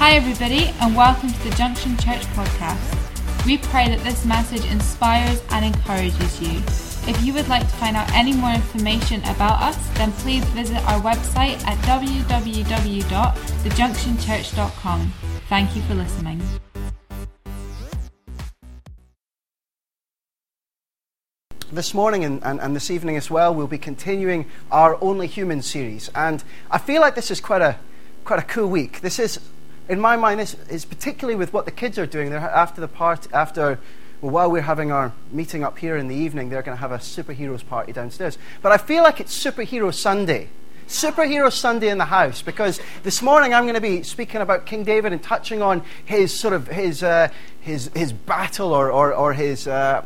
Hi, everybody, and welcome to the Junction Church podcast. We pray that this message inspires and encourages you. If you would like to find out any more information about us, then please visit our website at www.thejunctionchurch.com. Thank you for listening. This morning and, and, and, this evening as well, we'll be continuing our Only Human series. And I feel like this is quite a, quite a cool week. This is, in my mind, this is particularly with what the kids are doing. They're after the part, after, well, while we're having our meeting up here in the evening, they're going to have a superheroes party downstairs. But I feel like it's Superhero Sunday. Superhero Sunday in the house because this morning I'm going to be speaking about King David and touching on his sort of his uh, his his battle or or, or his uh,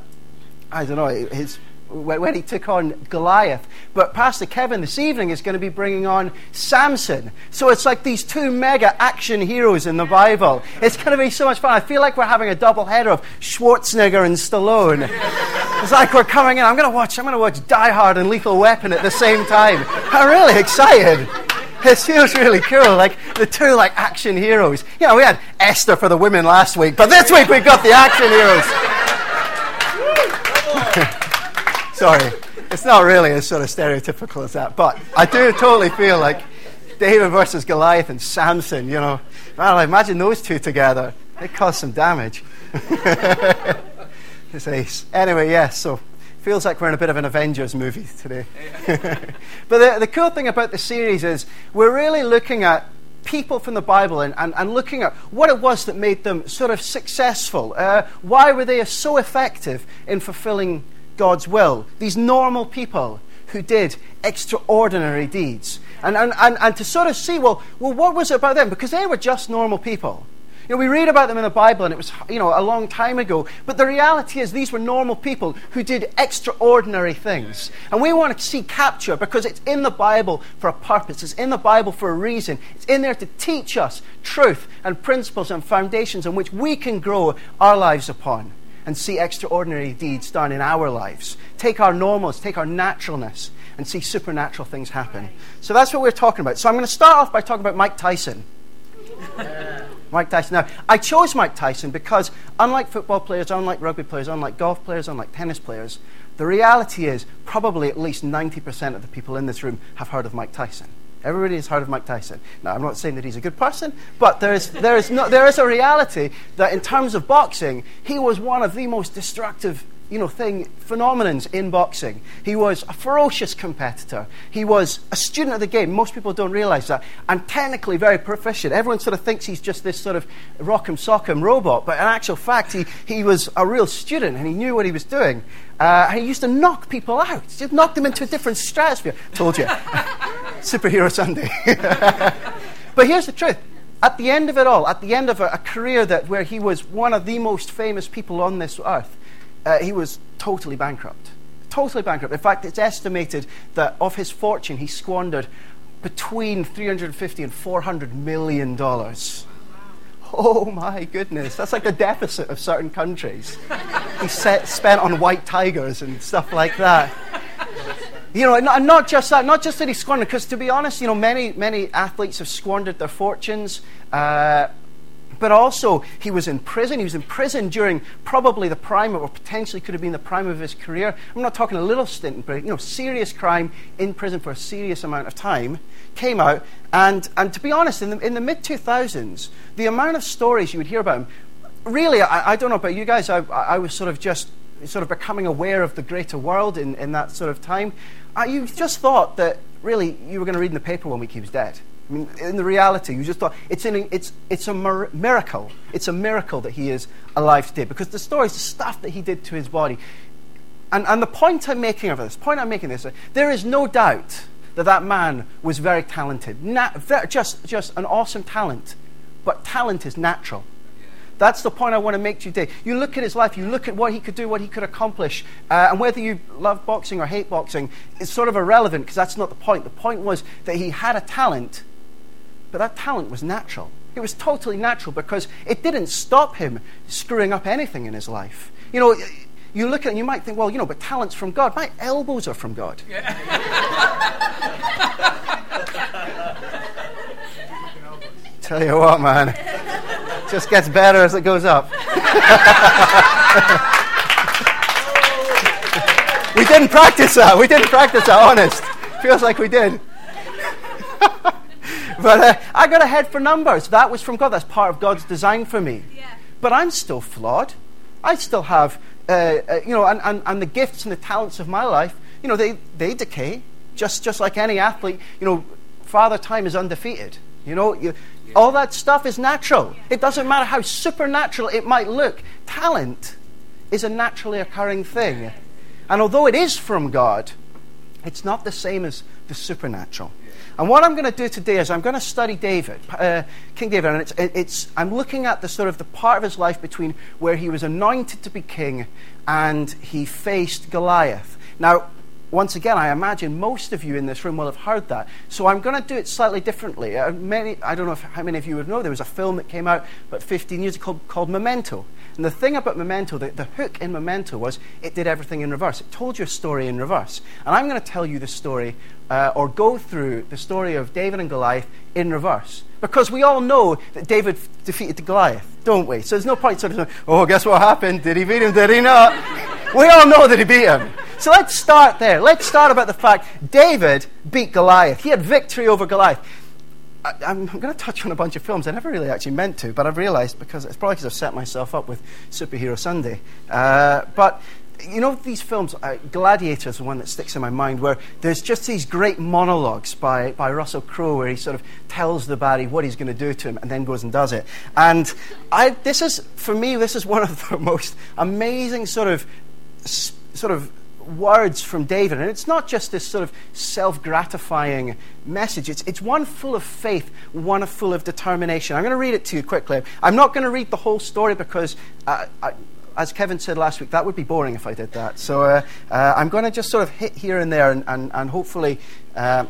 I don't know, his, when he took on Goliath. But Pastor Kevin this evening is going to be bringing on Samson. So it's like these two mega action heroes in the Bible. It's going to be so much fun. I feel like we're having a double header of Schwarzenegger and Stallone. It's like we're coming in. I'm going to watch. I'm going to watch Die Hard and Lethal Weapon at the same time. I'm really excited. It feels really cool. Like the two like action heroes. Know, we had Esther for the women last week, but this week we've got the action heroes. Sorry. It's not really as sort of stereotypical as that, but I do totally feel like David versus Goliath and Samson, you know. Imagine those two together. They cause some damage. anyway, yes, so feels like we're in a bit of an Avengers movie today. but the, the cool thing about the series is we're really looking at people from the Bible and, and, and looking at what it was that made them sort of successful. Uh, why were they so effective in fulfilling God's will. These normal people who did extraordinary deeds. And, and, and, and to sort of see, well, well, what was it about them? Because they were just normal people. You know, we read about them in the Bible, and it was you know a long time ago. But the reality is, these were normal people who did extraordinary things, and we want to see capture because it's in the Bible for a purpose. It's in the Bible for a reason. It's in there to teach us truth and principles and foundations on which we can grow our lives upon and see extraordinary deeds done in our lives. Take our normals, take our naturalness, and see supernatural things happen. So that's what we're talking about. So I'm going to start off by talking about Mike Tyson. Mike Tyson. Now, I chose Mike Tyson because, unlike football players, unlike rugby players, unlike golf players, unlike tennis players, the reality is probably at least 90% of the people in this room have heard of Mike Tyson. Everybody has heard of Mike Tyson. Now, I'm not saying that he's a good person, but there is, there is, no, there is a reality that in terms of boxing, he was one of the most destructive you know, thing, phenomenons in boxing. He was a ferocious competitor. He was a student of the game. Most people don't realize that. And technically very proficient. Everyone sort of thinks he's just this sort of rock'em sock'em robot, but in actual fact, he, he was a real student and he knew what he was doing. Uh, and he used to knock people out. Just knock them into a different stratosphere. Told you. Superhero Sunday. but here's the truth. At the end of it all, at the end of a, a career that where he was one of the most famous people on this earth, uh, he was totally bankrupt. Totally bankrupt. In fact, it's estimated that of his fortune, he squandered between 350 and 400 million dollars. Oh my goodness, that's like the deficit of certain countries. he set, spent on white tigers and stuff like that. You know, and not just that, not just that he squandered, because to be honest, you know, many, many athletes have squandered their fortunes. Uh, but also, he was in prison. He was in prison during probably the prime, or potentially could have been the prime of his career. I'm not talking a little stint in prison, you know, serious crime in prison for a serious amount of time. Came out, and, and to be honest, in the, in the mid 2000s, the amount of stories you would hear about him, really, I, I don't know about you guys, I, I was sort of just sort of becoming aware of the greater world in, in that sort of time. Uh, you just thought that really you were going to read in the paper one week he was dead. I mean, in the reality, you just thought it's, it's, it's a miracle. It's a miracle that he is alive today because the stories, the stuff that he did to his body. And, and the point I'm making of this, point I'm making this, there is no doubt that that man was very talented. very, just, just an awesome talent. But talent is natural. That's the point I want to make today. You look at his life, you look at what he could do, what he could accomplish, uh, and whether you love boxing or hate boxing is sort of irrelevant because that's not the point. The point was that he had a talent but that talent was natural. It was totally natural because it didn't stop him screwing up anything in his life. You know, you look at it and you might think, well, you know, but talent's from God. My elbows are from God. Yeah. Tell you what, man. Just gets better as it goes up. we didn't practice that. We didn't practice that, honest. Feels like we did. but uh, I got a head for numbers. That was from God. That's part of God's design for me. Yeah. But I'm still flawed. I still have, uh, uh, you know, and, and, and the gifts and the talents of my life, you know, they, they decay. Just, just like any athlete, you know, Father Time is undefeated. You know, you, all that stuff is natural. It doesn't matter how supernatural it might look. Talent is a naturally occurring thing. And although it is from God, it's not the same as the supernatural. And what I'm going to do today is I'm going to study David, uh, King David, and it's, it's, I'm looking at the sort of the part of his life between where he was anointed to be king and he faced Goliath. Now, once again, I imagine most of you in this room will have heard that. So I'm going to do it slightly differently. Uh, many, I don't know if, how many of you would know, there was a film that came out about 15 years ago called, called Memento. And the thing about Memento, the, the hook in Memento was it did everything in reverse. It told you a story in reverse. And I'm going to tell you the story, uh, or go through the story of David and Goliath in reverse. Because we all know that David defeated Goliath, don't we? So there's no point sort of saying, oh, guess what happened? Did he beat him? Did he not? we all know that he beat him. So let's start there. Let's start about the fact David beat Goliath. He had victory over Goliath. I, am going to touch on a bunch of films. I never really actually meant to, but I've realized because it's probably because I've set myself up with Superhero Sunday. Uh, but you know these films, uh, Gladiator is the one that sticks in my mind, where there's just these great monologues by, by Russell Crowe where he sort of tells the baddie what he's going to do to him and then goes and does it. And I, this is, for me, this is one of the most amazing sort of, sort of words from David. And it's not just this sort of self gratifying message, it's, it's one full of faith, one full of determination. I'm going to read it to you quickly. I'm not going to read the whole story because, uh, I, as Kevin said last week, that would be boring if I did that. So uh, uh, I'm going to just sort of hit here and there and, and, and hopefully. Uh,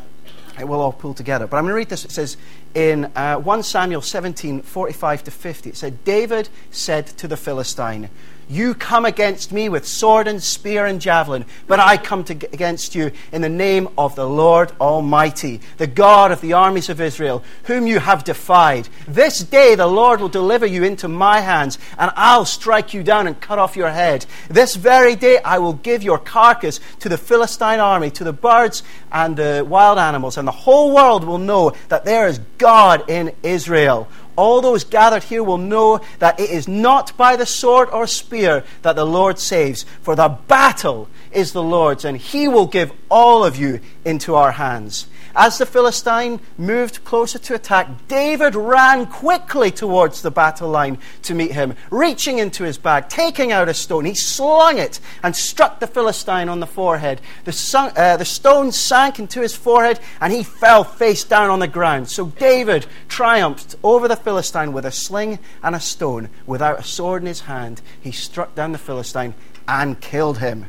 it will all pull together. But I'm going to read this. It says in uh, 1 Samuel 17, 45 to 50, it said, David said to the Philistine, you come against me with sword and spear and javelin, but I come to, against you in the name of the Lord Almighty, the God of the armies of Israel, whom you have defied. This day the Lord will deliver you into my hands, and I'll strike you down and cut off your head. This very day I will give your carcass to the Philistine army, to the birds and the wild animals, and the whole world will know that there is God in Israel all those gathered here will know that it is not by the sword or spear that the Lord saves, for the battle is the Lord's, and he will give all of you into our hands. As the Philistine moved closer to attack, David ran quickly towards the battle line to meet him. Reaching into his bag, taking out a stone, he slung it and struck the Philistine on the forehead. The, sun, uh, the stone sank into his forehead and he fell face down on the ground. So David triumphed over the Philistine with a sling and a stone. Without a sword in his hand, he struck down the Philistine and killed him.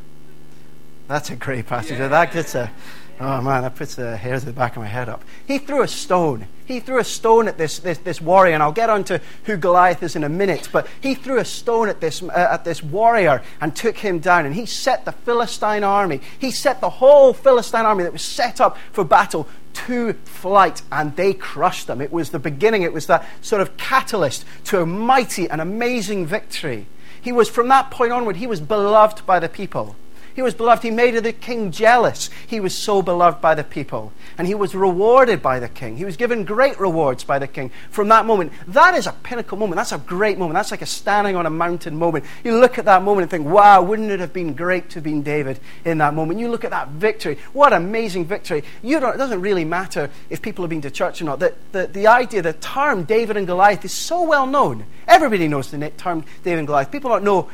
That's a great passage. Yeah. That gets a Oh man, that puts the hairs at the back of my head up. He threw a stone. He threw a stone at this, this, this warrior, and I'll get on to who Goliath is in a minute. But he threw a stone at this, uh, at this warrior and took him down. And he set the Philistine army, he set the whole Philistine army that was set up for battle to flight, and they crushed them. It was the beginning, it was that sort of catalyst to a mighty and amazing victory. He was, from that point onward, he was beloved by the people. He was beloved. He made the king jealous. He was so beloved by the people. And he was rewarded by the king. He was given great rewards by the king from that moment. That is a pinnacle moment. That's a great moment. That's like a standing on a mountain moment. You look at that moment and think, wow, wouldn't it have been great to have been David in that moment? You look at that victory. What amazing victory. You don't, it doesn't really matter if people have been to church or not. The, the, the idea, the term David and Goliath is so well known. Everybody knows the term David and Goliath. People don't know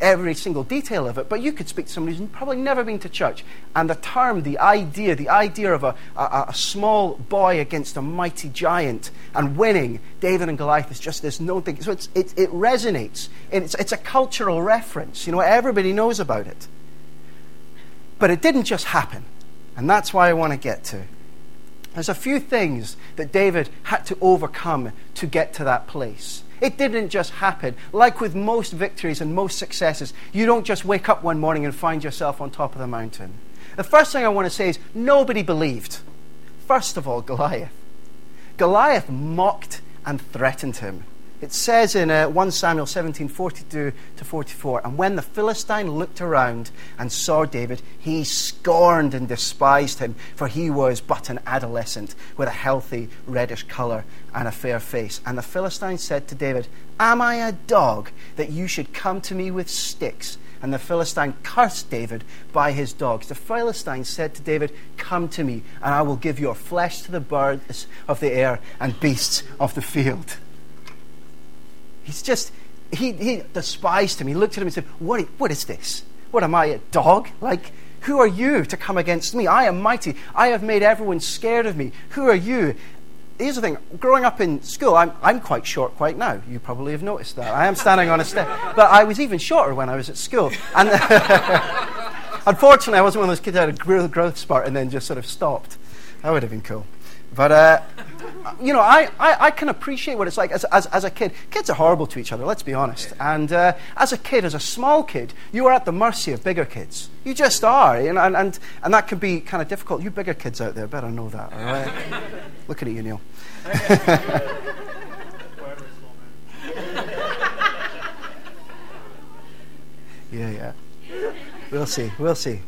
every single detail of it, but you could speak to somebody who's probably never been to church. And the term, the idea, the idea of a, a, a, small boy against a mighty giant and winning David and Goliath is just this known thing. So it, it resonates. It's, it's a cultural reference. You know, everybody knows about it. But it didn't just happen. And that's why I want to get to. There's a few things that David had to overcome to get to that place. It didn't just happen. Like with most victories and most successes, you don't just wake up one morning and find yourself on top of the mountain. The first thing I want to say is nobody believed. First of all, Goliath. Goliath mocked and threatened him. It says in uh, 1 Samuel 17 42 to 44, and when the Philistine looked around and saw David, he scorned and despised him, for he was but an adolescent with a healthy reddish color and a fair face. And the Philistine said to David, Am I a dog that you should come to me with sticks? And the Philistine cursed David by his dogs. The Philistine said to David, Come to me, and I will give your flesh to the birds of the air and beasts of the field. He's just, he, he despised him. He looked at him and said, what, what is this? What am I, a dog? Like, who are you to come against me? I am mighty. I have made everyone scared of me. Who are you? Here's the thing growing up in school, I'm, I'm quite short quite now. You probably have noticed that. I am standing on a step. But I was even shorter when I was at school. And unfortunately, I wasn't one of those kids that had a growth spurt and then just sort of stopped. That would have been cool. But, uh, you know, I, I, I, can appreciate what it's like as, as, as, a kid. Kids are horrible to each other, let's be honest. And uh, as a kid, as a small kid, you are at the mercy of bigger kids. You just are. And, and, and, and that can be kind of difficult. You bigger kids out there better know that, all right? Looking at you, Neil. yeah, yeah. We'll see. We'll see.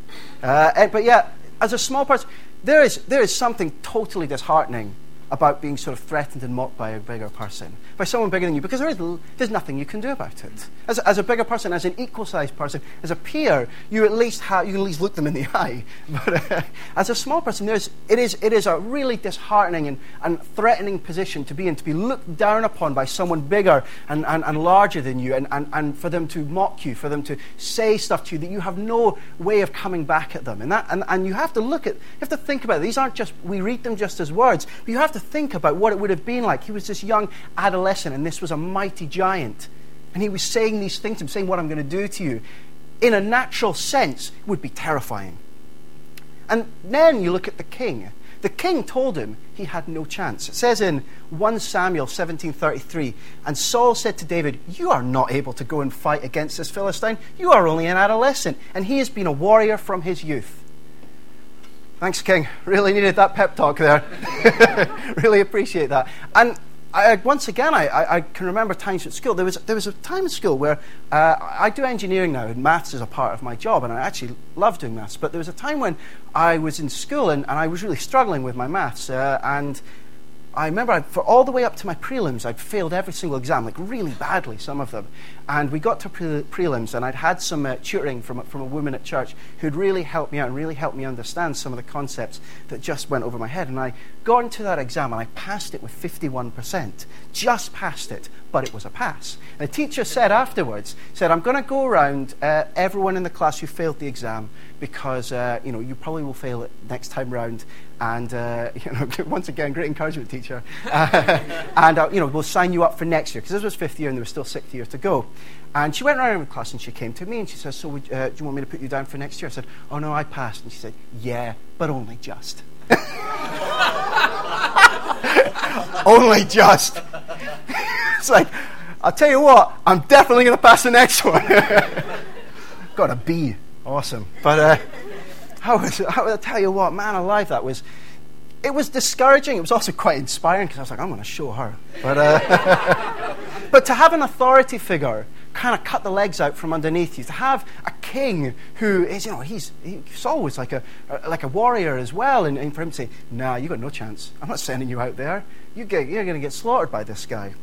Uh, but yeah, as a small person, there is, there is something totally disheartening about being sort of threatened and mocked by a bigger person, by someone bigger than you, because there is, there's nothing you can do about it. As, as a bigger person, as an equal sized person, as a peer, you at least have, you at least look them in the eye. But uh, as a small person, there's, it, is, it is a really disheartening and, and threatening position to be in, to be looked down upon by someone bigger and, and, and larger than you, and, and, and for them to mock you, for them to say stuff to you that you have no way of coming back at them. And, that, and, and you have to look at, you have to think about it. These aren't just, we read them just as words, but you have to think about what it would have been like. He was this young adolescent, and this was a mighty giant. And he was saying these things to him, saying, What I'm going to do to you. In a natural sense, would be terrifying. And then you look at the king. The king told him he had no chance. It says in 1 Samuel 17:33, and Saul said to David, "You are not able to go and fight against this Philistine. You are only an adolescent, and he has been a warrior from his youth." Thanks, King. Really needed that pep talk there. really appreciate that. And I, once again, I, I, can remember times at school. There was, there was a time at school where uh, I do engineering now, and maths is a part of my job, and I actually love doing maths. But there was a time when I was in school and, and I was really struggling with my maths. Uh, and I remember I, for all the way up to my prelims, I'd failed every single exam, like really badly, some of them. And we got to pre- prelims, and I'd had some uh, tutoring from, from a woman at church who'd really helped me out and really helped me understand some of the concepts that just went over my head. And I got into that exam, and I passed it with 51%. Just passed it, but it was a pass. And the teacher said afterwards, said, I'm going to go around uh, everyone in the class who failed the exam because uh, you know you probably will fail it next time round. And uh, you know, once again, great encouragement, teacher. And uh, you know, we'll sign you up for next year because this was fifth year and there was still sixth year to go. And she went around the class and she came to me and she says, "So, would, uh, do you want me to put you down for next year?" I said, "Oh no, I passed." And she said, "Yeah, but only just." only just. it's like, I'll tell you what, I'm definitely going to pass the next one. Got a B. Awesome. But uh, I, was, I will tell you what, man alive, that was. It was discouraging. It was also quite inspiring because I was like, I'm going to show her. But, uh, but to have an authority figure kind of cut the legs out from underneath you, to have a king who is, you know, he's, he's always like a, like a warrior as well, and, and for him to say, nah, you got no chance. I'm not sending you out there. You get, you're going to get slaughtered by this guy.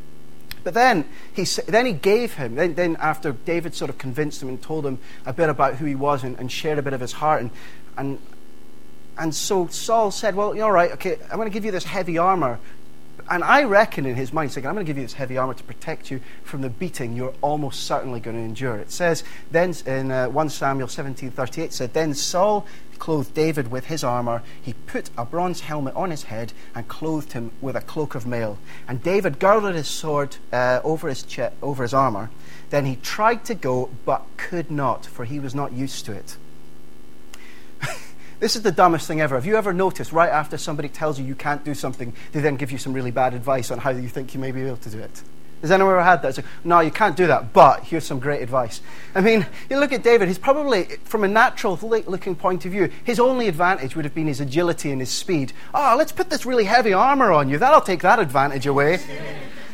But then he, then he gave him, then, then after David sort of convinced him and told him a bit about who he was and, and shared a bit of his heart. And, and, and so Saul said, Well, you're all right, okay, I'm going to give you this heavy armor. And I reckon in his mind, saying, I'm going to give you this heavy armor to protect you from the beating you're almost certainly going to endure. It says, then in uh, 1 Samuel 17.38, said, Then Saul clothed David with his armor. He put a bronze helmet on his head and clothed him with a cloak of mail. And David girded his sword uh, over, his che- over his armor. Then he tried to go, but could not, for he was not used to it. This is the dumbest thing ever. Have you ever noticed right after somebody tells you you can't do something, they then give you some really bad advice on how you think you may be able to do it? Has anyone ever had that? It's like, no, you can't do that, but here's some great advice. I mean, you look at David, he's probably, from a natural looking point of view, his only advantage would have been his agility and his speed. Oh, let's put this really heavy armor on you. That'll take that advantage away.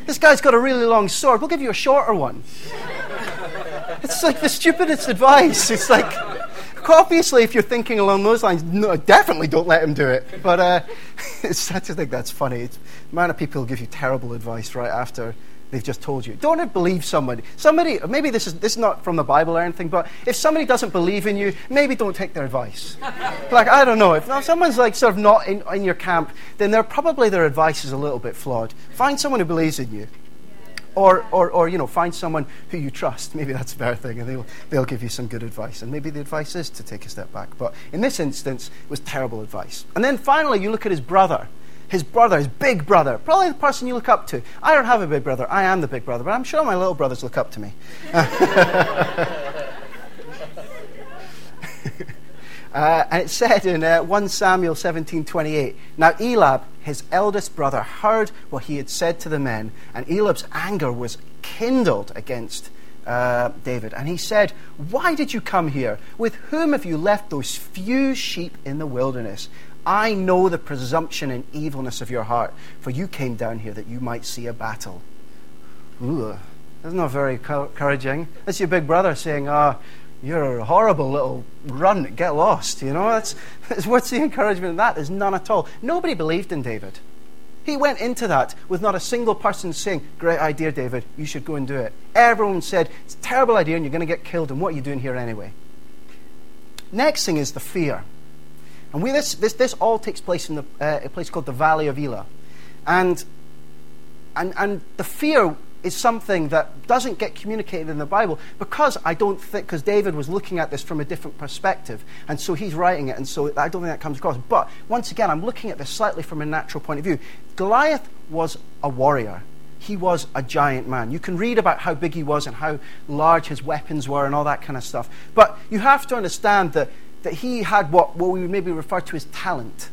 This guy's got a really long sword. We'll give you a shorter one. It's like the stupidest advice. It's like, obviously, if you're thinking along those lines, no, definitely don't let him do it. But uh, it's, I just think that's funny. It's, the amount of people give you terrible advice right after they've just told you. Don't believe somebody. Somebody, maybe this is, this is not from the Bible or anything, but if somebody doesn't believe in you, maybe don't take their advice. like, I don't know. If someone's like sort of not in, in your camp, then they're probably their advice is a little bit flawed. Find someone who believes in you. Or, or, or, you know, find someone who you trust. Maybe that's a better thing, and they'll, they'll give you some good advice. And maybe the advice is to take a step back. But in this instance, it was terrible advice. And then finally, you look at his brother his brother, his big brother, probably the person you look up to. I don't have a big brother. I am the big brother, but I'm sure my little brothers look up to me. Uh, and it said in uh, 1 Samuel 17:28, Now Eliab, his eldest brother, heard what he had said to the men, and Eliab's anger was kindled against uh, David. And he said, Why did you come here? With whom have you left those few sheep in the wilderness? I know the presumption and evilness of your heart, for you came down here that you might see a battle. Ooh, that's not very encouraging. That's your big brother saying, ah, oh, you're a horrible little run, get lost. You know, that's, that's, what's the encouragement in that? There's none at all. Nobody believed in David. He went into that with not a single person saying, Great idea, David, you should go and do it. Everyone said, It's a terrible idea and you're going to get killed, and what are you doing here anyway? Next thing is the fear. And we, this, this, this all takes place in the, uh, a place called the Valley of Elah. And, and, and the fear is something that doesn't get communicated in the Bible because I don't think, because David was looking at this from a different perspective, and so he's writing it, and so I don't think that comes across. But once again, I'm looking at this slightly from a natural point of view. Goliath was a warrior. He was a giant man. You can read about how big he was and how large his weapons were and all that kind of stuff. But you have to understand that that he had what, what we would maybe refer to as talent.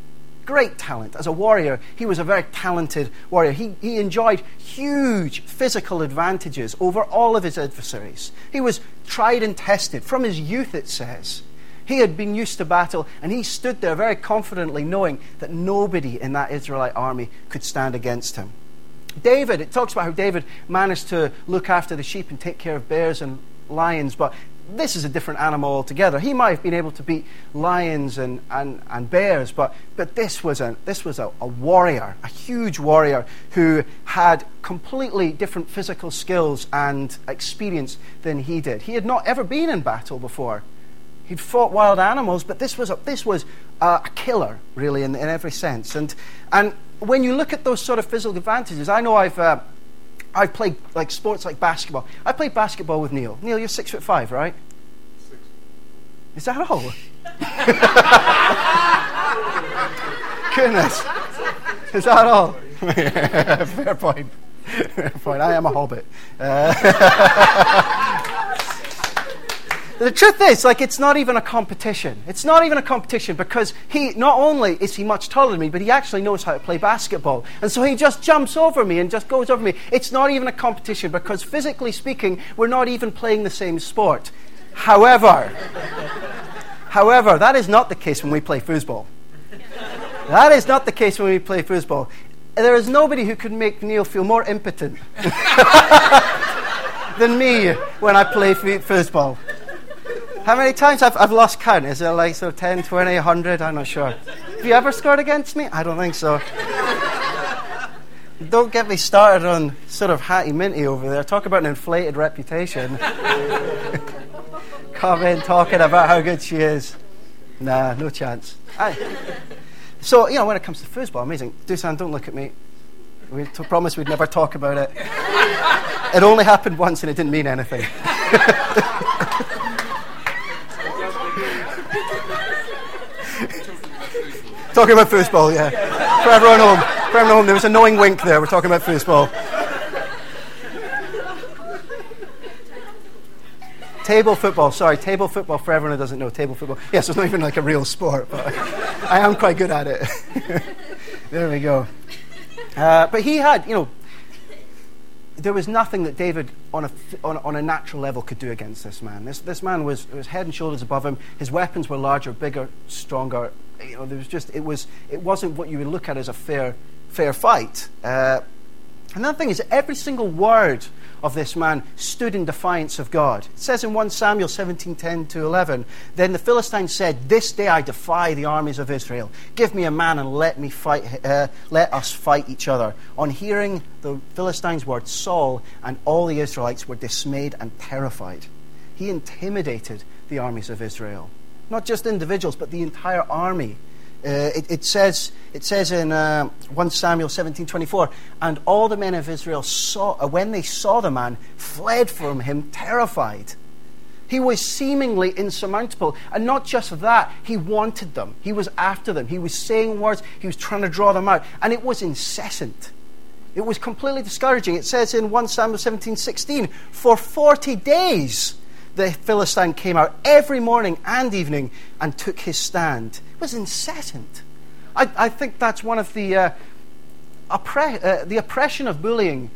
Great talent. As a warrior, he was a very talented warrior. He, he enjoyed huge physical advantages over all of his adversaries. He was tried and tested. From his youth, it says. He had been used to battle, and he stood there very confidently, knowing that nobody in that Israelite army could stand against him. David, it talks about how David managed to look after the sheep and take care of bears and lions, but this is a different animal altogether. He might have been able to beat lions and, and, and bears, but, but this was, a, this was a, a warrior, a huge warrior who had completely different physical skills and experience than he did. He had not ever been in battle before. He'd fought wild animals, but this was a, this was a killer, really, in, in every sense. And, and when you look at those sort of physical advantages, I know I've. Uh, I've played like sports like basketball. I played basketball with Neil. Neil, you're six foot five, right? Six. Is that all? Goodness. Is that all? Fair point. Fair point. I am a hobbit. Uh, the truth is, like, it's not even a competition. It's not even a competition because he, not only is he much taller than me, but he actually knows how to play basketball. And so he just jumps over me and just goes over me. It's not even a competition because, physically speaking, we're not even playing the same sport. However, however, that is not the case when we play foosball. That is not the case when we play foosball. There is nobody who could make Neil feel more impotent than me when I play foosball. How many times I've, I've lost count? Is it like so 10, 20, 100? I'm not sure. Have you ever scored against me? I don't think so. don't get me started on sort of Hattie Minty over there. Talk about an inflated reputation. Come in talking about how good she is. Nah, no chance. I, so, you know, when it comes to football, amazing. Dusan, don't look at me. We t- promised we'd never talk about it. It only happened once and it didn't mean anything. Talking about football, yeah. For everyone home. For everyone home, there was a knowing wink there. We're talking about football. Table football, sorry, table football for everyone who doesn't know table football. Yes, it's not even like a real sport, but I am quite good at it. there we go. Uh, but he had, you know, there was nothing that David, on a, on, on a natural level, could do against this man. This, this man was, was head and shoulders above him. His weapons were larger, bigger, stronger, you know, there was just it was it wasn't what you would look at as a fair fair fight. Uh, Another thing is every single word of this man stood in defiance of God. It says in 1 Samuel 17:10 to 11, then the Philistines said, "This day I defy the armies of Israel. Give me a man and let me fight uh, let us fight each other." On hearing the Philistines' words, Saul and all the Israelites were dismayed and terrified. He intimidated the armies of Israel. Not just individuals, but the entire army uh, it, it, says, it says in uh, 1 Samuel 17:24, and all the men of Israel saw, uh, when they saw the man, fled from him terrified. He was seemingly insurmountable. And not just that, he wanted them. He was after them. He was saying words. He was trying to draw them out. And it was incessant. It was completely discouraging. It says in 1 Samuel 17:16, for 40 days the Philistine came out every morning and evening and took his stand. It was incessant. I, I think that's one of the, uh, oppre- uh, the oppression of bullying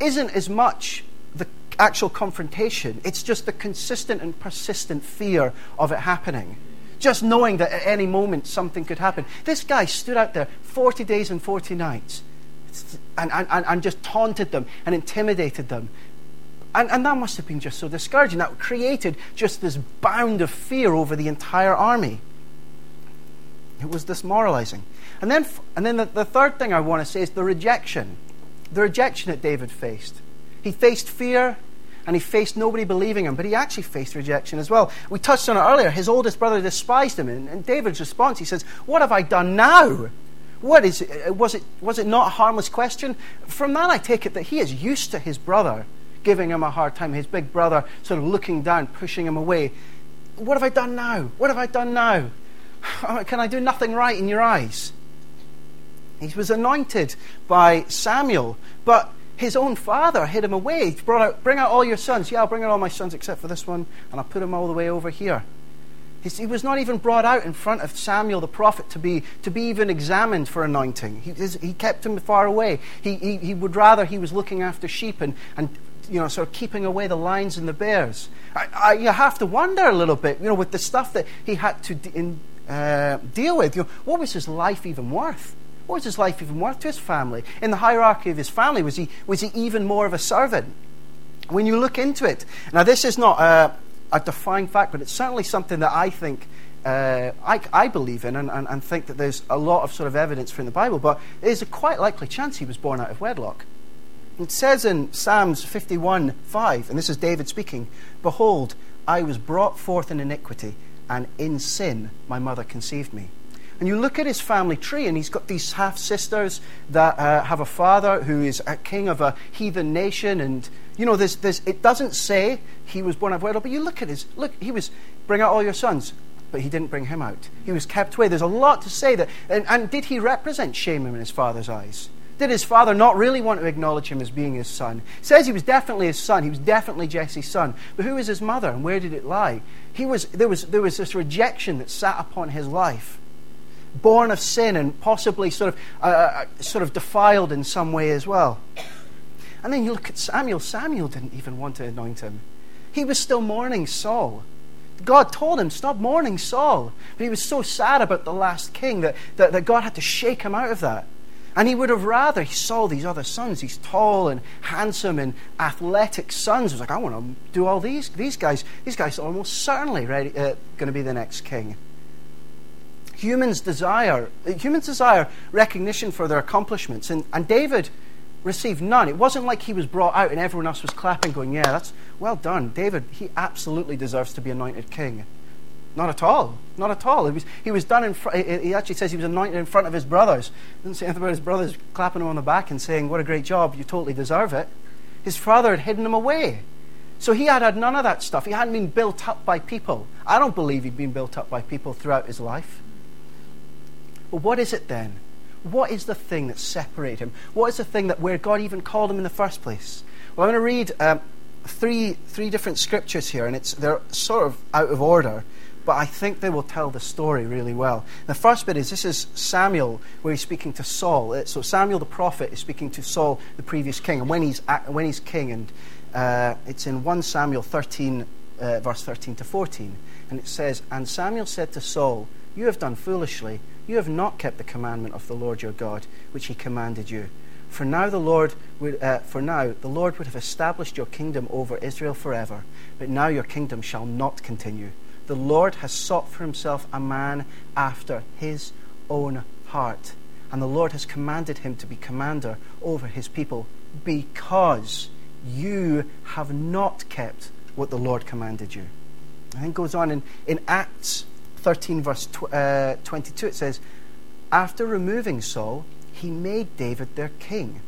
isn't as much the actual confrontation, it's just the consistent and persistent fear of it happening. Just knowing that at any moment something could happen. This guy stood out there 40 days and 40 nights and, and, and just taunted them and intimidated them and, and that must have been just so discouraging. That created just this bound of fear over the entire army. It was demoralizing. And then, and then the, the third thing I want to say is the rejection. The rejection that David faced. He faced fear and he faced nobody believing him, but he actually faced rejection as well. We touched on it earlier. His oldest brother despised him, and, and David's response, he says, What have I done now? What is it? Was, it? was it not a harmless question? From that, I take it that he is used to his brother giving him a hard time, his big brother sort of looking down, pushing him away. What have I done now? What have I done now? Oh, can I do nothing right in your eyes? He was anointed by Samuel, but his own father hid him away. He brought out, bring out all your sons. Yeah, I'll bring out all my sons except for this one, and I'll put him all the way over here. He was not even brought out in front of Samuel the prophet to be, to be even examined for anointing. He, he kept him far away. He, he, he would rather he was looking after sheep and, and you know, sort of keeping away the lions and the bears. I, I, you have to wonder a little bit, you know, with the stuff that he had to de- in, uh, deal with. You know, what was his life even worth? What was his life even worth to his family? In the hierarchy of his family, was he, was he even more of a servant? When you look into it, now this is not a, a defined fact, but it's certainly something that I think uh, I, I, believe in and, and, and, think that there's a lot of sort of evidence for in the Bible, but there's a quite likely chance he was born out of wedlock. It says in Psalms 51 5, and this is David speaking Behold, I was brought forth in iniquity, and in sin my mother conceived me. And you look at his family tree, and he's got these half sisters that uh, have a father who is a king of a heathen nation. And, you know, there's, there's, it doesn't say he was born of wedlock, but you look at his, look, he was, bring out all your sons, but he didn't bring him out. He was kept away. There's a lot to say that. And, and did he represent shame in his father's eyes? Did his father not really want to acknowledge him as being his son? He says he was definitely his son. He was definitely Jesse's son. But who was his mother and where did it lie? He was, there, was, there was this rejection that sat upon his life. Born of sin and possibly sort of, uh, uh, sort of defiled in some way as well. And then you look at Samuel. Samuel didn't even want to anoint him. He was still mourning Saul. God told him, stop mourning Saul. But he was so sad about the last king that, that, that God had to shake him out of that. And he would have rather, he saw these other sons, these tall and handsome and athletic sons. He was like, I want to do all these. These guys, these guys are almost certainly uh, going to be the next king. Humans desire, humans desire recognition for their accomplishments. And, and David received none. It wasn't like he was brought out and everyone else was clapping, going, Yeah, that's well done. David, he absolutely deserves to be anointed king. Not at all. Not at all. He was, he was done in he actually says he was anointed in front of his brothers. He didn't say anything about his brothers clapping him on the back and saying, What a great job, you totally deserve it. His father had hidden him away. So he had had none of that stuff. He hadn't been built up by people. I don't believe he'd been built up by people throughout his life. But what is it then? What is the thing that separated him? What is the thing that where God even called him in the first place? Well, I'm going to read um, three, three different scriptures here, and it's, they're sort of out of order but I think they will tell the story really well. The first bit is this is Samuel, where he's speaking to Saul. Uh, so Samuel the prophet is speaking to Saul, the previous king, and when he's, when he's king, and uh, it's in 1 Samuel 13, uh, verse 13 to 14. And it says, And Samuel said to Saul, You have done foolishly. You have not kept the commandment of the Lord your God, which he commanded you. For now the Lord would, uh, for now the Lord would have established your kingdom over Israel forever, but now your kingdom shall not continue. The Lord has sought for himself a man after his own heart, and the Lord has commanded him to be commander over his people, because you have not kept what the Lord commanded you. And then goes on in, in Acts 13, verse tw- uh, 22, it says, After removing Saul, he made David their king.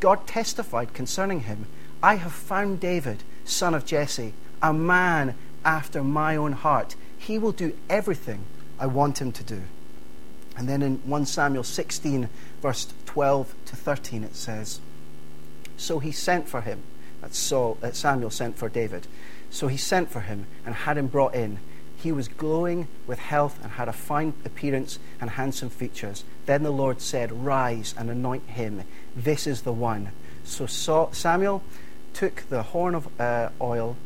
God testified concerning him I have found David, son of Jesse, a man after my own heart. He will do everything I want him to do. And then in 1 Samuel 16, verse 12 to 13, it says, So he sent for him. That's Saul, uh, Samuel sent for David. So he sent for him and had him brought in. He was glowing with health and had a fine appearance and handsome features. Then the Lord said, Rise and anoint him. This is the one. So Samuel took the horn of uh, oil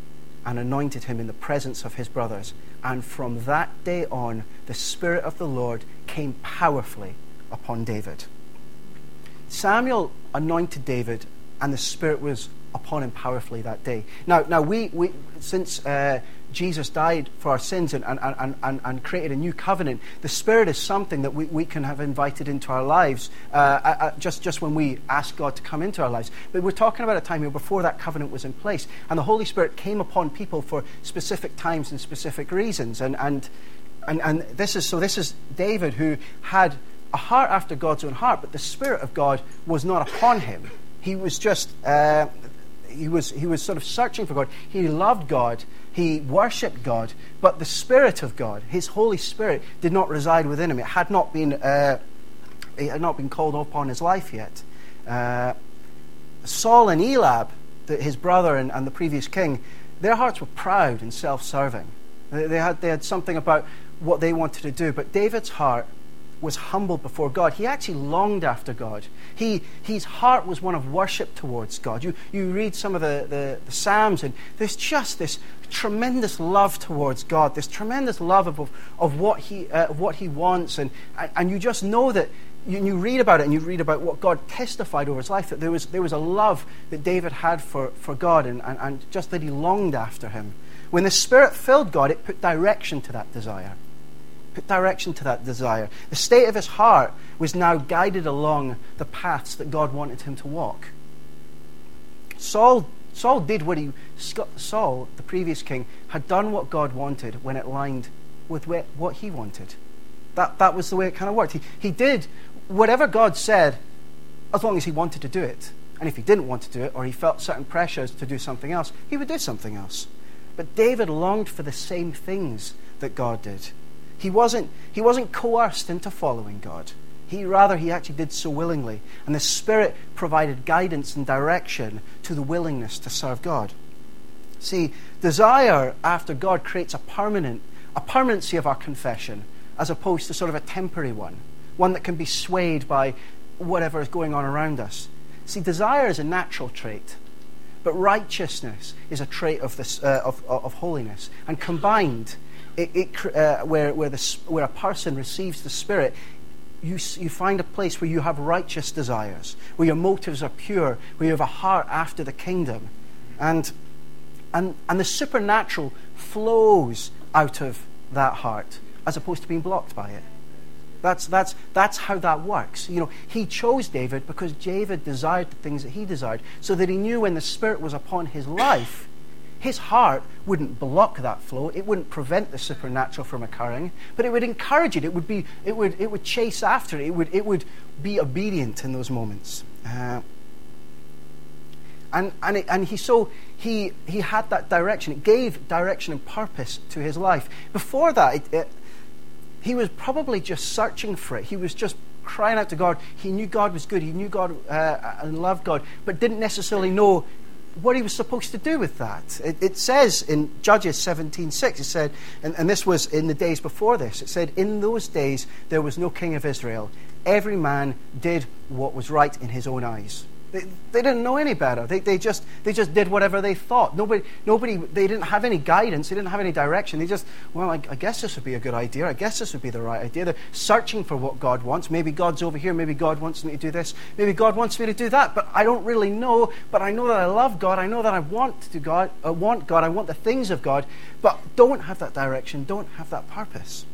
and anointed him in the presence of his brothers. And from that day on, the Spirit of the Lord came powerfully upon David. Samuel anointed David, and the Spirit was upon him powerfully that day. Now, now we, we since uh, Jesus died for our sins and, and, and, and, and created a new covenant, the Spirit is something that we, we can have invited into our lives uh, uh, uh, just, just when we ask God to come into our lives. But we're talking about a time here before that covenant was in place. And the Holy Spirit came upon people for specific times and specific reasons. And, and, and, and this is, so this is David who had a heart after God's own heart, but the Spirit of God was not upon him. He was just, uh, he was, he was sort of searching for God. He loved God. He worshipped God. But the Spirit of God, His Holy Spirit, did not reside within him. It had not been, uh, it had not been called upon his life yet. Uh, Saul and Eliab, the, his brother and, and, the previous king, their hearts were proud and self serving. They, they, had, they had something about what they wanted to do. But David's heart was humble before God. He actually longed after God. He, his heart was one of worship towards God. You, you read some of the, the, the Psalms, and there's just this tremendous love towards God, this tremendous love of, of, what, he, uh, what He wants. And, and you just know that you, you read about it and you read about what God testified over his life, that there was, there was a love that David had for, for God and, and, and just that he longed after Him. When the Spirit filled God, it put direction to that desire put direction to that desire. The state of his heart was now guided along the paths that God wanted him to walk. Saul, Saul did what he, Saul, the previous king, had done what God wanted when it lined with what he wanted. That, that was the way it kind of worked. He, he did whatever God said as long as he wanted to do it. And if he didn't want to do it, or he felt certain pressures to do something else, he would do something else. But David longed for the same things that God did. He wasn't, he wasn't coerced into following God. He rather he actually did so willingly. And the Spirit provided guidance and direction to the willingness to serve God. See, desire after God creates a permanent, a permanency of our confession, as opposed to sort of a temporary one, one that can be swayed by whatever is going on around us. See, desire is a natural trait, but righteousness is a trait of, this, uh, of, of holiness. And combined, it, it, uh, where, where, the, where a person receives the Spirit, you, you find a place where you have righteous desires, where your motives are pure, where you have a heart after the kingdom. And, and, and the supernatural flows out of that heart as opposed to being blocked by it. That's, that's, that's how that works. You know, he chose David because David desired the things that he desired, so that he knew when the Spirit was upon his life, his heart wouldn't block that flow. It wouldn't prevent the supernatural from occurring, but it would encourage it. It would, be, it would, it would chase after it. It would, it would be obedient in those moments. Uh, and, and, it, and he, so he, he had that direction. It gave direction and purpose to his life. Before that, it, it, he was probably just searching for it. He was just crying out to God. He knew God was good. He knew God uh, and loved God, but didn't necessarily know what he was supposed to do with that. It, it says in Judges 17.6, it said, and, and this was in the days before this, it said, In those days there was no king of Israel. Every man did what was right in his own eyes. They, they didn't know any better. They, they, just, they just did whatever they thought. Nobody, nobody, they didn't have any guidance. They didn't have any direction. They just, well, I, I guess this would be a good idea. I guess this would be the right idea. They're searching for what God wants. Maybe God's over here. Maybe God wants me to do this. Maybe God wants me to do that. But I don't really know. But I know that I love God. I know that I want to God. I want God. I want the things of God. But don't have that direction. Don't have that purpose.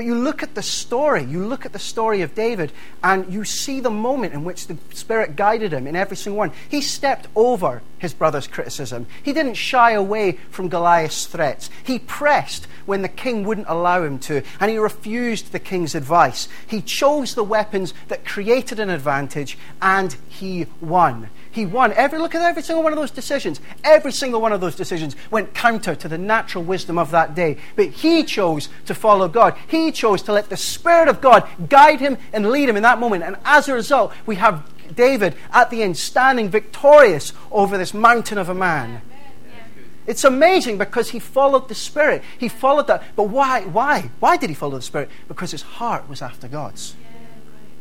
But you look at the story, you look at the story of David, and you see the moment in which the Spirit guided him in every single one. He stepped over his brother's criticism. He didn't shy away from Goliath's threats. He pressed when the king wouldn't allow him to, and he refused the king's advice. He chose the weapons that created an advantage, and he won. He won. Every look at every single one of those decisions. Every single one of those decisions went counter to the natural wisdom of that day. But he chose to follow God. He chose to let the Spirit of God guide him and lead him in that moment. And as a result, we have David at the end standing victorious over this mountain of a man. It's amazing because he followed the Spirit. He followed that. But why? Why? Why did he follow the Spirit? Because his heart was after God's.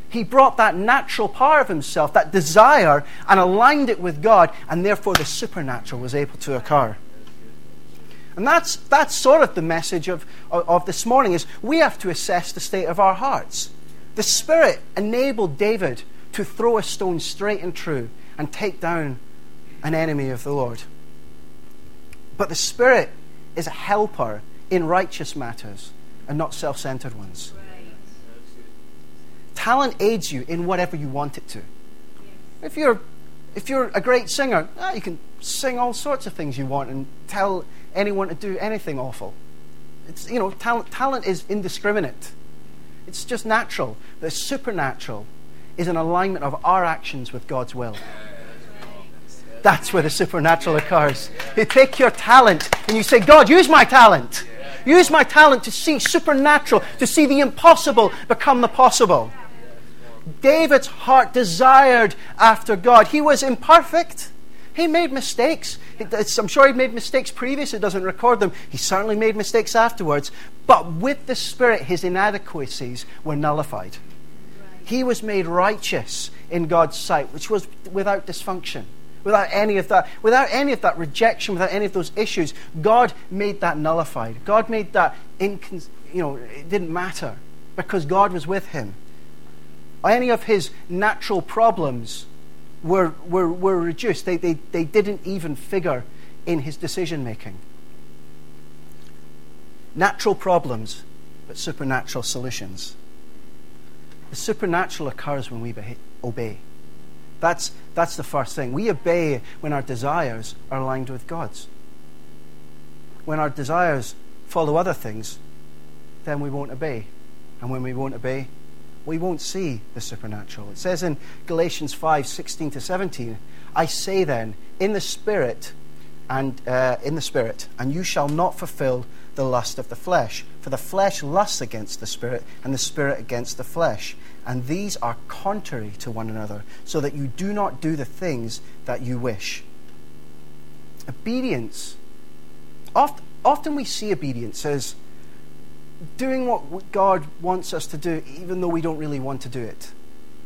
He brought that natural power of himself, that desire, and aligned it with God, and therefore the supernatural was able to occur. And that's, that's sort of the message of, of, of this morning is we have to assess the state of our hearts. The Spirit enabled David to throw a stone straight and true and take down an enemy of the Lord. But the Spirit is a helper in righteous matters and not self centered ones. Talent aids you in whatever you want it to. If you're, if you're a great singer, ah, you can sing all sorts of things you want and tell anyone to do anything awful. It's, you know, talent, talent is indiscriminate. It's just natural. The supernatural is an alignment of our actions with God's will. That's where the supernatural occurs. You take your talent and you say, God, use my talent. Use my talent to see supernatural, to see the impossible become the possible. David's heart desired after God. He was imperfect. He made mistakes. I'm sure he made mistakes previous. It doesn't record them. He certainly made mistakes afterwards. But with the Spirit, his inadequacies were nullified. He was made righteous in God's sight, which was without dysfunction, without any of that, without any of that rejection, without any of those issues. God made that nullified. God made that, incon- you know, it didn't matter because God was with him any of his natural problems were, were, were reduced. They, they, they didn't even figure in his decision making. Natural problems, but supernatural solutions. The supernatural occurs when we obey. That's, that's the first thing. We obey when our desires are aligned with God's. When our desires follow other things, then we won't obey. And when we won't obey, we won't see the supernatural. It says in Galatians 5 16 to 17, I say then, in the Spirit, and uh, in the Spirit, and you shall not fulfill the lust of the flesh. For the flesh lusts against the Spirit, and the Spirit against the flesh. And these are contrary to one another, so that you do not do the things that you wish. Obedience. Oft, often we see obedience as doing what God wants us to do, even though we don't really want to do it.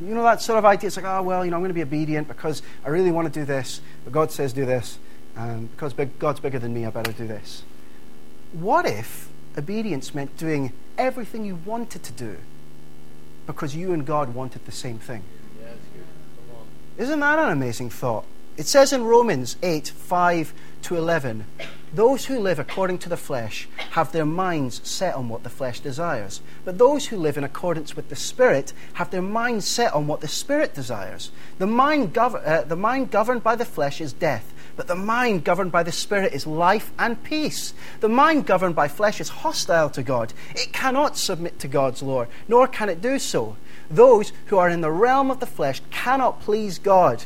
You know that sort of idea? It's like, oh, well, you know, I'm going to be obedient because I really want to do this, but God says do this, and because God's bigger than me, I better do this. What if obedience meant doing everything you wanted to do because you and God wanted the same thing? Yeah, Isn't that an amazing thought? It says in Romans 8 5 to 11 those who live according to the flesh have their minds set on what the flesh desires. But those who live in accordance with the Spirit have their minds set on what the Spirit desires. The mind, gov- uh, the mind governed by the flesh is death, but the mind governed by the Spirit is life and peace. The mind governed by flesh is hostile to God. It cannot submit to God's law, nor can it do so. Those who are in the realm of the flesh cannot please God.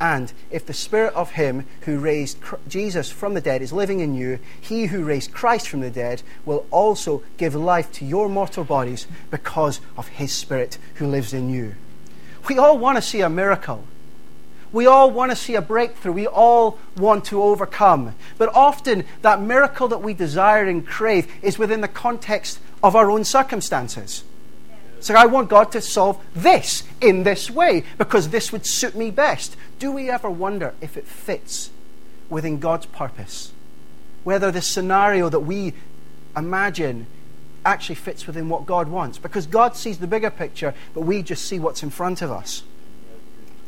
And if the spirit of him who raised Jesus from the dead is living in you, he who raised Christ from the dead will also give life to your mortal bodies because of his spirit who lives in you. We all want to see a miracle. We all want to see a breakthrough. We all want to overcome. But often, that miracle that we desire and crave is within the context of our own circumstances. So I want God to solve this in this way because this would suit me best. Do we ever wonder if it fits within God's purpose? Whether the scenario that we imagine actually fits within what God wants? Because God sees the bigger picture, but we just see what's in front of us.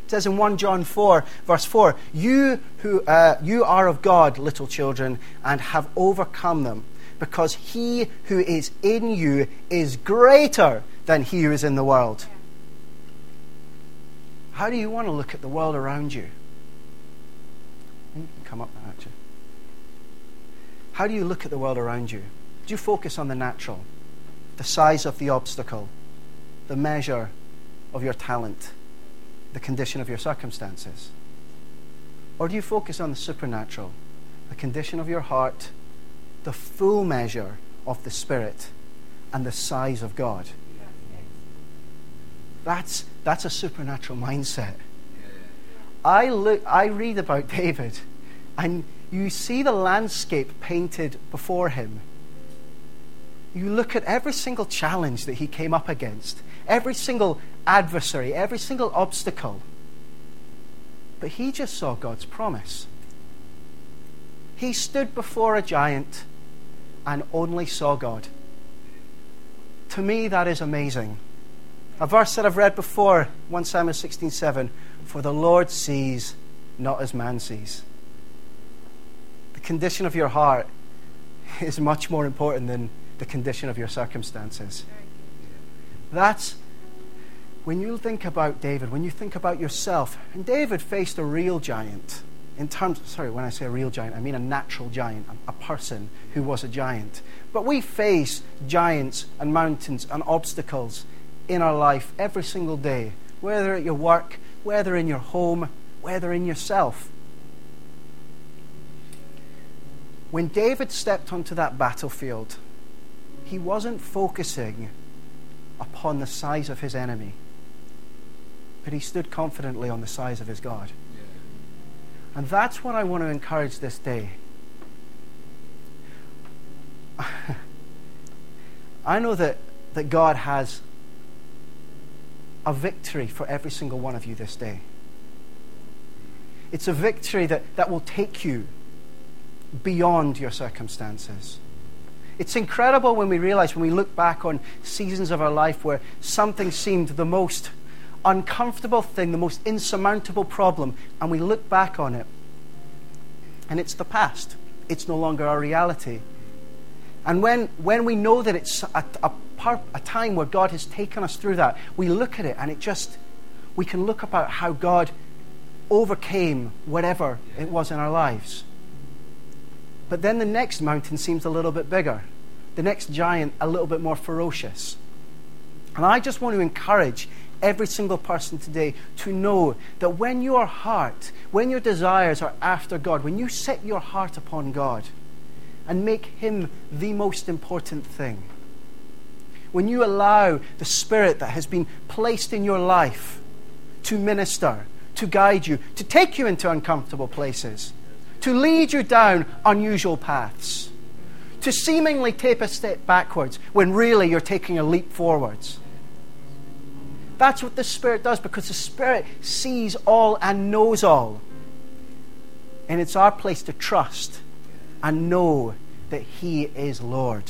It says in 1 John 4, verse 4, You, who, uh, you are of God, little children, and have overcome them, because he who is in you is greater than he who is in the world. How do you want to look at the world around you? You can come up actually. How do you look at the world around you? Do you focus on the natural, the size of the obstacle, the measure of your talent, the condition of your circumstances? Or do you focus on the supernatural, the condition of your heart, the full measure of the Spirit, and the size of God? That's, that's a supernatural mindset. I, look, I read about David, and you see the landscape painted before him. You look at every single challenge that he came up against, every single adversary, every single obstacle. But he just saw God's promise. He stood before a giant and only saw God. To me, that is amazing. A verse that I've read before, 1 Samuel 16:7, for the Lord sees not as man sees. The condition of your heart is much more important than the condition of your circumstances. That's when you think about David, when you think about yourself, and David faced a real giant. In terms, sorry, when I say a real giant, I mean a natural giant, a person who was a giant. But we face giants and mountains and obstacles in our life every single day, whether at your work, whether in your home, whether in yourself. When David stepped onto that battlefield, he wasn't focusing upon the size of his enemy, but he stood confidently on the size of his God. And that's what I want to encourage this day. I know that, that God has a victory for every single one of you this day. It's a victory that, that will take you beyond your circumstances. It's incredible when we realize, when we look back on seasons of our life where something seemed the most uncomfortable thing, the most insurmountable problem, and we look back on it, and it's the past. It's no longer our reality. And when, when we know that it's a, a, part, a time where God has taken us through that, we look at it and it just, we can look about how God overcame whatever it was in our lives. But then the next mountain seems a little bit bigger, the next giant a little bit more ferocious. And I just want to encourage every single person today to know that when your heart, when your desires are after God, when you set your heart upon God, and make Him the most important thing. When you allow the Spirit that has been placed in your life to minister, to guide you, to take you into uncomfortable places, to lead you down unusual paths, to seemingly take a step backwards when really you're taking a leap forwards. That's what the Spirit does because the Spirit sees all and knows all. And it's our place to trust and know that He is Lord.